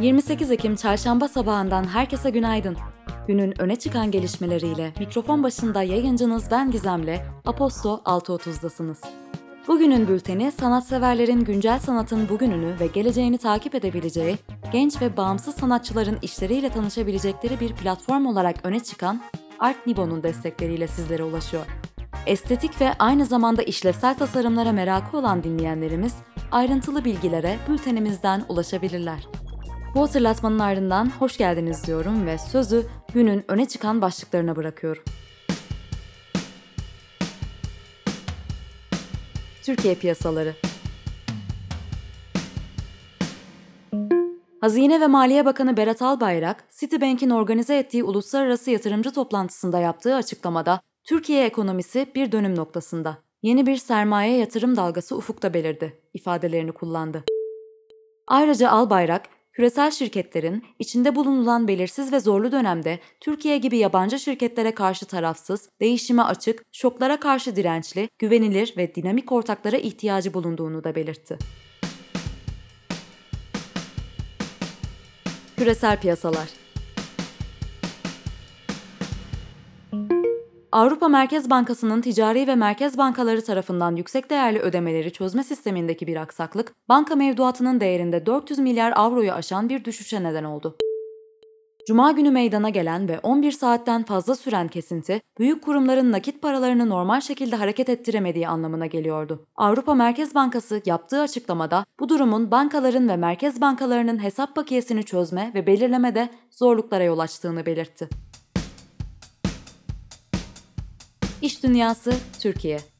...28 Ekim çarşamba sabahından herkese günaydın. Günün öne çıkan gelişmeleriyle mikrofon başında yayıncınız ben Gizem'le Aposto 6.30'dasınız. Bugünün bülteni sanatseverlerin güncel sanatın bugününü ve geleceğini takip edebileceği, genç ve bağımsız sanatçıların işleriyle tanışabilecekleri bir platform olarak öne çıkan Art Nibo'nun destekleriyle sizlere ulaşıyor. Estetik ve aynı zamanda işlevsel tasarımlara merakı olan dinleyenlerimiz ayrıntılı bilgilere bültenimizden ulaşabilirler. Bu hatırlatmanın ardından hoş geldiniz diyorum ve sözü günün öne çıkan başlıklarına bırakıyorum. Türkiye piyasaları Hazine ve Maliye Bakanı Berat Albayrak, Citibank'in organize ettiği uluslararası yatırımcı toplantısında yaptığı açıklamada Türkiye ekonomisi bir dönüm noktasında. Yeni bir sermaye yatırım dalgası ufukta belirdi ifadelerini kullandı. Ayrıca Albayrak, küresel şirketlerin içinde bulunulan belirsiz ve zorlu dönemde Türkiye gibi yabancı şirketlere karşı tarafsız, değişime açık, şoklara karşı dirençli, güvenilir ve dinamik ortaklara ihtiyacı bulunduğunu da belirtti. Küresel piyasalar Avrupa Merkez Bankası'nın ticari ve merkez bankaları tarafından yüksek değerli ödemeleri çözme sistemindeki bir aksaklık, banka mevduatının değerinde 400 milyar avroyu aşan bir düşüşe neden oldu. Cuma günü meydana gelen ve 11 saatten fazla süren kesinti, büyük kurumların nakit paralarını normal şekilde hareket ettiremediği anlamına geliyordu. Avrupa Merkez Bankası yaptığı açıklamada bu durumun bankaların ve merkez bankalarının hesap bakiyesini çözme ve belirlemede zorluklara yol açtığını belirtti. İş Dünyası Türkiye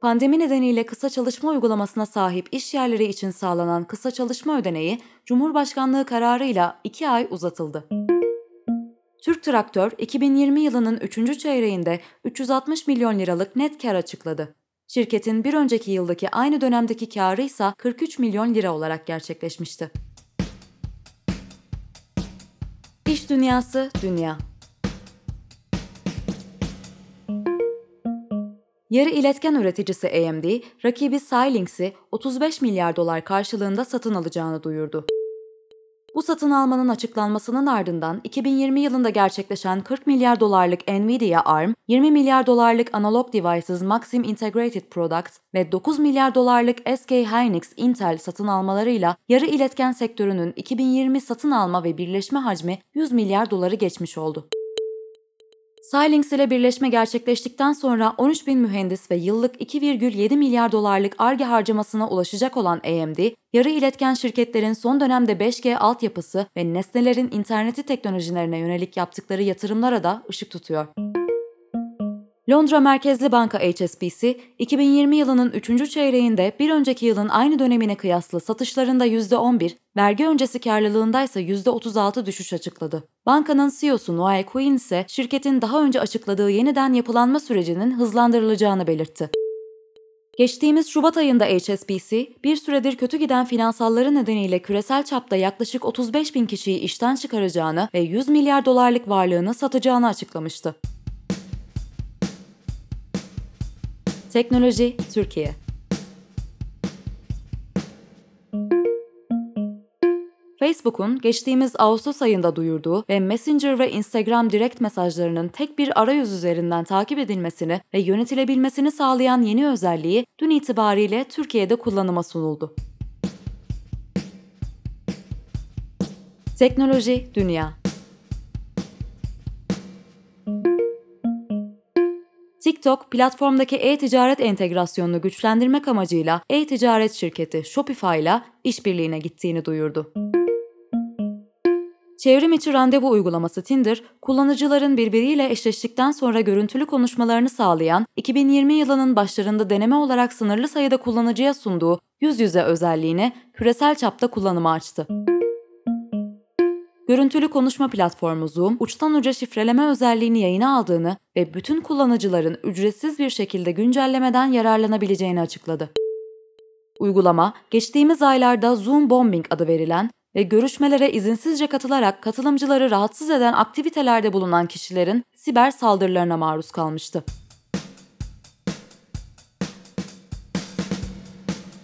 Pandemi nedeniyle kısa çalışma uygulamasına sahip iş yerleri için sağlanan kısa çalışma ödeneği Cumhurbaşkanlığı kararıyla 2 ay uzatıldı. Türk Traktör 2020 yılının 3. çeyreğinde 360 milyon liralık net kar açıkladı. Şirketin bir önceki yıldaki aynı dönemdeki karı ise 43 milyon lira olarak gerçekleşmişti. İş Dünyası Dünya Yarı iletken üreticisi AMD, rakibi Xilinx'i 35 milyar dolar karşılığında satın alacağını duyurdu. Bu satın almanın açıklanmasının ardından 2020 yılında gerçekleşen 40 milyar dolarlık Nvidia ARM, 20 milyar dolarlık Analog Devices Maxim Integrated Products ve 9 milyar dolarlık SK Hynix Intel satın almalarıyla yarı iletken sektörünün 2020 satın alma ve birleşme hacmi 100 milyar doları geçmiş oldu. Xilinx ile birleşme gerçekleştikten sonra 13 bin mühendis ve yıllık 2,7 milyar dolarlık ARGE harcamasına ulaşacak olan AMD, yarı iletken şirketlerin son dönemde 5G altyapısı ve nesnelerin interneti teknolojilerine yönelik yaptıkları yatırımlara da ışık tutuyor. Londra merkezli banka HSBC, 2020 yılının 3. çeyreğinde bir önceki yılın aynı dönemine kıyasla satışlarında %11, vergi öncesi karlılığında ise %36 düşüş açıkladı. Bankanın CEO'su Noel Quinn ise şirketin daha önce açıkladığı yeniden yapılanma sürecinin hızlandırılacağını belirtti. Geçtiğimiz Şubat ayında HSBC, bir süredir kötü giden finansalları nedeniyle küresel çapta yaklaşık 35 bin kişiyi işten çıkaracağını ve 100 milyar dolarlık varlığını satacağını açıklamıştı. Teknoloji Türkiye Facebook'un geçtiğimiz Ağustos ayında duyurduğu ve Messenger ve Instagram direkt mesajlarının tek bir arayüz üzerinden takip edilmesini ve yönetilebilmesini sağlayan yeni özelliği dün itibariyle Türkiye'de kullanıma sunuldu. Teknoloji Dünya TikTok, platformdaki e-ticaret entegrasyonunu güçlendirmek amacıyla e-ticaret şirketi Shopify ile işbirliğine gittiğini duyurdu. Çevrim içi randevu uygulaması Tinder, kullanıcıların birbiriyle eşleştikten sonra görüntülü konuşmalarını sağlayan, 2020 yılının başlarında deneme olarak sınırlı sayıda kullanıcıya sunduğu yüz yüze özelliğini küresel çapta kullanıma açtı. Görüntülü konuşma platformu Zoom, uçtan uca şifreleme özelliğini yayına aldığını ve bütün kullanıcıların ücretsiz bir şekilde güncellemeden yararlanabileceğini açıkladı. Uygulama, geçtiğimiz aylarda Zoom Bombing adı verilen ve görüşmelere izinsizce katılarak katılımcıları rahatsız eden aktivitelerde bulunan kişilerin siber saldırılarına maruz kalmıştı.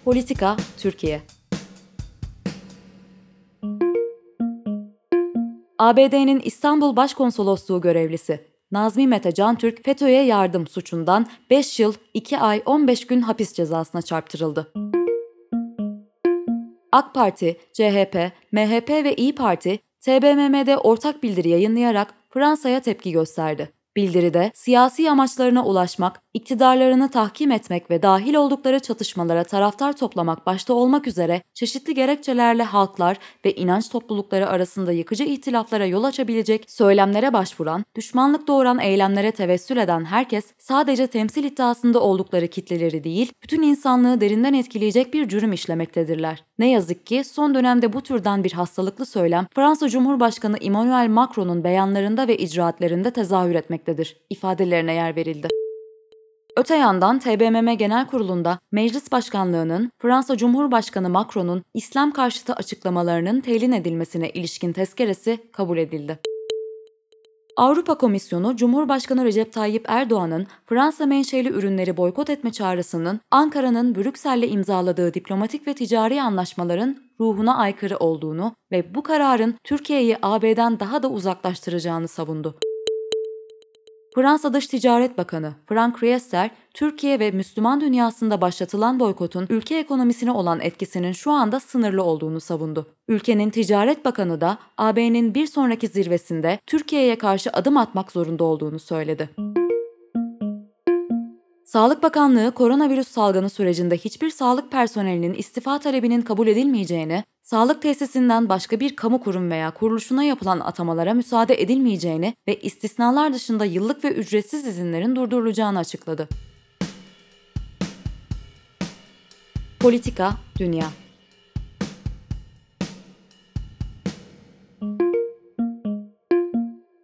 Politika Türkiye ABD'nin İstanbul Başkonsolosluğu görevlisi Nazmi Mete Cantürk FETÖ'ye yardım suçundan 5 yıl 2 ay 15 gün hapis cezasına çarptırıldı. AK Parti, CHP, MHP ve İyi Parti TBMM'de ortak bildiri yayınlayarak Fransa'ya tepki gösterdi. Bildiride siyasi amaçlarına ulaşmak, iktidarlarını tahkim etmek ve dahil oldukları çatışmalara taraftar toplamak başta olmak üzere çeşitli gerekçelerle halklar ve inanç toplulukları arasında yıkıcı ihtilaflara yol açabilecek söylemlere başvuran, düşmanlık doğuran eylemlere tevessül eden herkes sadece temsil iddiasında oldukları kitleleri değil, bütün insanlığı derinden etkileyecek bir cürüm işlemektedirler. Ne yazık ki son dönemde bu türden bir hastalıklı söylem Fransa Cumhurbaşkanı Emmanuel Macron'un beyanlarında ve icraatlerinde tezahür etmektedir ifadelerine yer verildi. Öte yandan TBMM Genel Kurulu'nda Meclis Başkanlığı'nın Fransa Cumhurbaşkanı Macron'un İslam karşıtı açıklamalarının telin edilmesine ilişkin tezkeresi kabul edildi. Avrupa Komisyonu, Cumhurbaşkanı Recep Tayyip Erdoğan'ın Fransa menşeli ürünleri boykot etme çağrısının Ankara'nın Brüksel'le imzaladığı diplomatik ve ticari anlaşmaların ruhuna aykırı olduğunu ve bu kararın Türkiye'yi AB'den daha da uzaklaştıracağını savundu. Fransa Dış Ticaret Bakanı Frank Riester, Türkiye ve Müslüman dünyasında başlatılan boykotun ülke ekonomisine olan etkisinin şu anda sınırlı olduğunu savundu. Ülkenin Ticaret Bakanı da AB'nin bir sonraki zirvesinde Türkiye'ye karşı adım atmak zorunda olduğunu söyledi. Sağlık Bakanlığı koronavirüs salgını sürecinde hiçbir sağlık personelinin istifa talebinin kabul edilmeyeceğini, sağlık tesisinden başka bir kamu kurum veya kuruluşuna yapılan atamalara müsaade edilmeyeceğini ve istisnalar dışında yıllık ve ücretsiz izinlerin durdurulacağını açıkladı. Politika, Dünya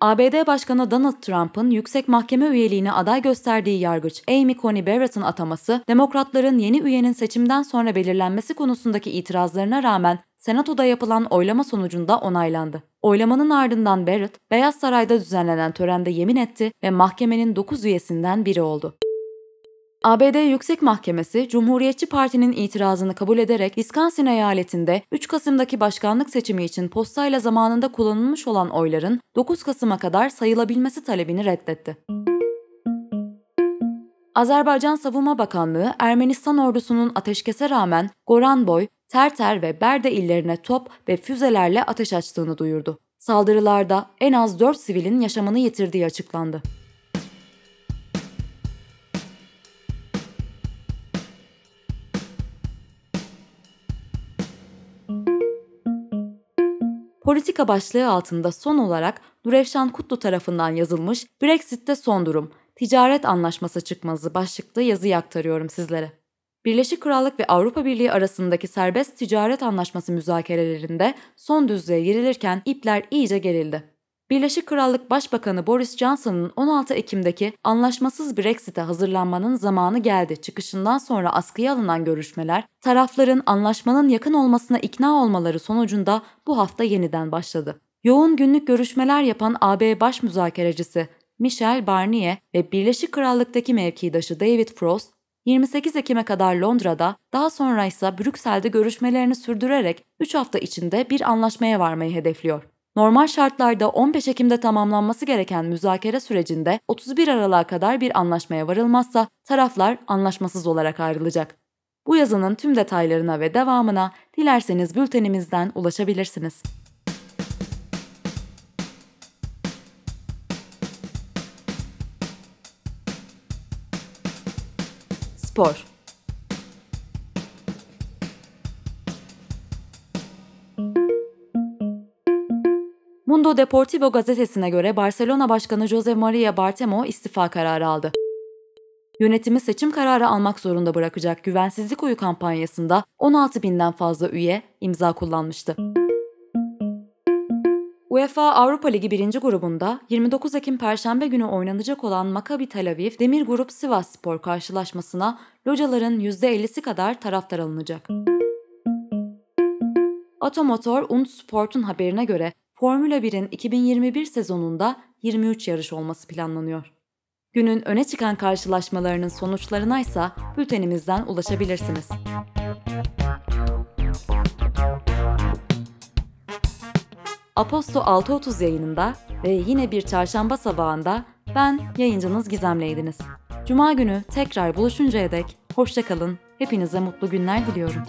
ABD Başkanı Donald Trump'ın yüksek mahkeme üyeliğine aday gösterdiği yargıç Amy Coney Barrett'ın ataması, demokratların yeni üyenin seçimden sonra belirlenmesi konusundaki itirazlarına rağmen Senato'da yapılan oylama sonucunda onaylandı. Oylamanın ardından Barrett, Beyaz Saray'da düzenlenen törende yemin etti ve mahkemenin 9 üyesinden biri oldu. ABD Yüksek Mahkemesi, Cumhuriyetçi Parti'nin itirazını kabul ederek Wisconsin eyaletinde 3 Kasım'daki başkanlık seçimi için postayla zamanında kullanılmış olan oyların 9 Kasım'a kadar sayılabilmesi talebini reddetti. Azerbaycan Savunma Bakanlığı, Ermenistan ordusunun ateşkese rağmen Goranboy, Terter ve Berde illerine top ve füzelerle ateş açtığını duyurdu. Saldırılarda en az 4 sivilin yaşamını yitirdiği açıklandı. Politika başlığı altında son olarak Nurefşan Kutlu tarafından yazılmış Brexit'te son durum, ticaret anlaşması çıkmazı başlıklı yazıyı aktarıyorum sizlere. Birleşik Krallık ve Avrupa Birliği arasındaki serbest ticaret anlaşması müzakerelerinde son düzlüğe girilirken ipler iyice gerildi. Birleşik Krallık Başbakanı Boris Johnson'ın 16 Ekim'deki anlaşmasız Brexit'e hazırlanmanın zamanı geldi çıkışından sonra askıya alınan görüşmeler, tarafların anlaşmanın yakın olmasına ikna olmaları sonucunda bu hafta yeniden başladı. Yoğun günlük görüşmeler yapan AB baş müzakerecisi Michel Barnier ve Birleşik Krallık'taki mevkidaşı David Frost, 28 Ekim'e kadar Londra'da, daha sonra ise Brüksel'de görüşmelerini sürdürerek 3 hafta içinde bir anlaşmaya varmayı hedefliyor. Normal şartlarda 15 Ekim'de tamamlanması gereken müzakere sürecinde 31 Aralık'a kadar bir anlaşmaya varılmazsa taraflar anlaşmasız olarak ayrılacak. Bu yazının tüm detaylarına ve devamına dilerseniz bültenimizden ulaşabilirsiniz. Spor Mundo Deportivo gazetesine göre Barcelona Başkanı Jose Maria Bartomeu istifa kararı aldı. Yönetimi seçim kararı almak zorunda bırakacak güvensizlik oyu kampanyasında 16 binden fazla üye imza kullanmıştı. UEFA Avrupa Ligi 1. grubunda 29 Ekim Perşembe günü oynanacak olan Maccabi Tel Aviv Demir Grup Sivas Spor karşılaşmasına locaların %50'si kadar taraftar alınacak. Automotor und Sport'un haberine göre Formula 1'in 2021 sezonunda 23 yarış olması planlanıyor. Günün öne çıkan karşılaşmalarının sonuçlarına ise bültenimizden ulaşabilirsiniz. Aposto 6.30 yayınında ve yine bir çarşamba sabahında ben yayıncınız Gizem'leydiniz. Cuma günü tekrar buluşuncaya dek hoşçakalın, hepinize mutlu günler diliyorum.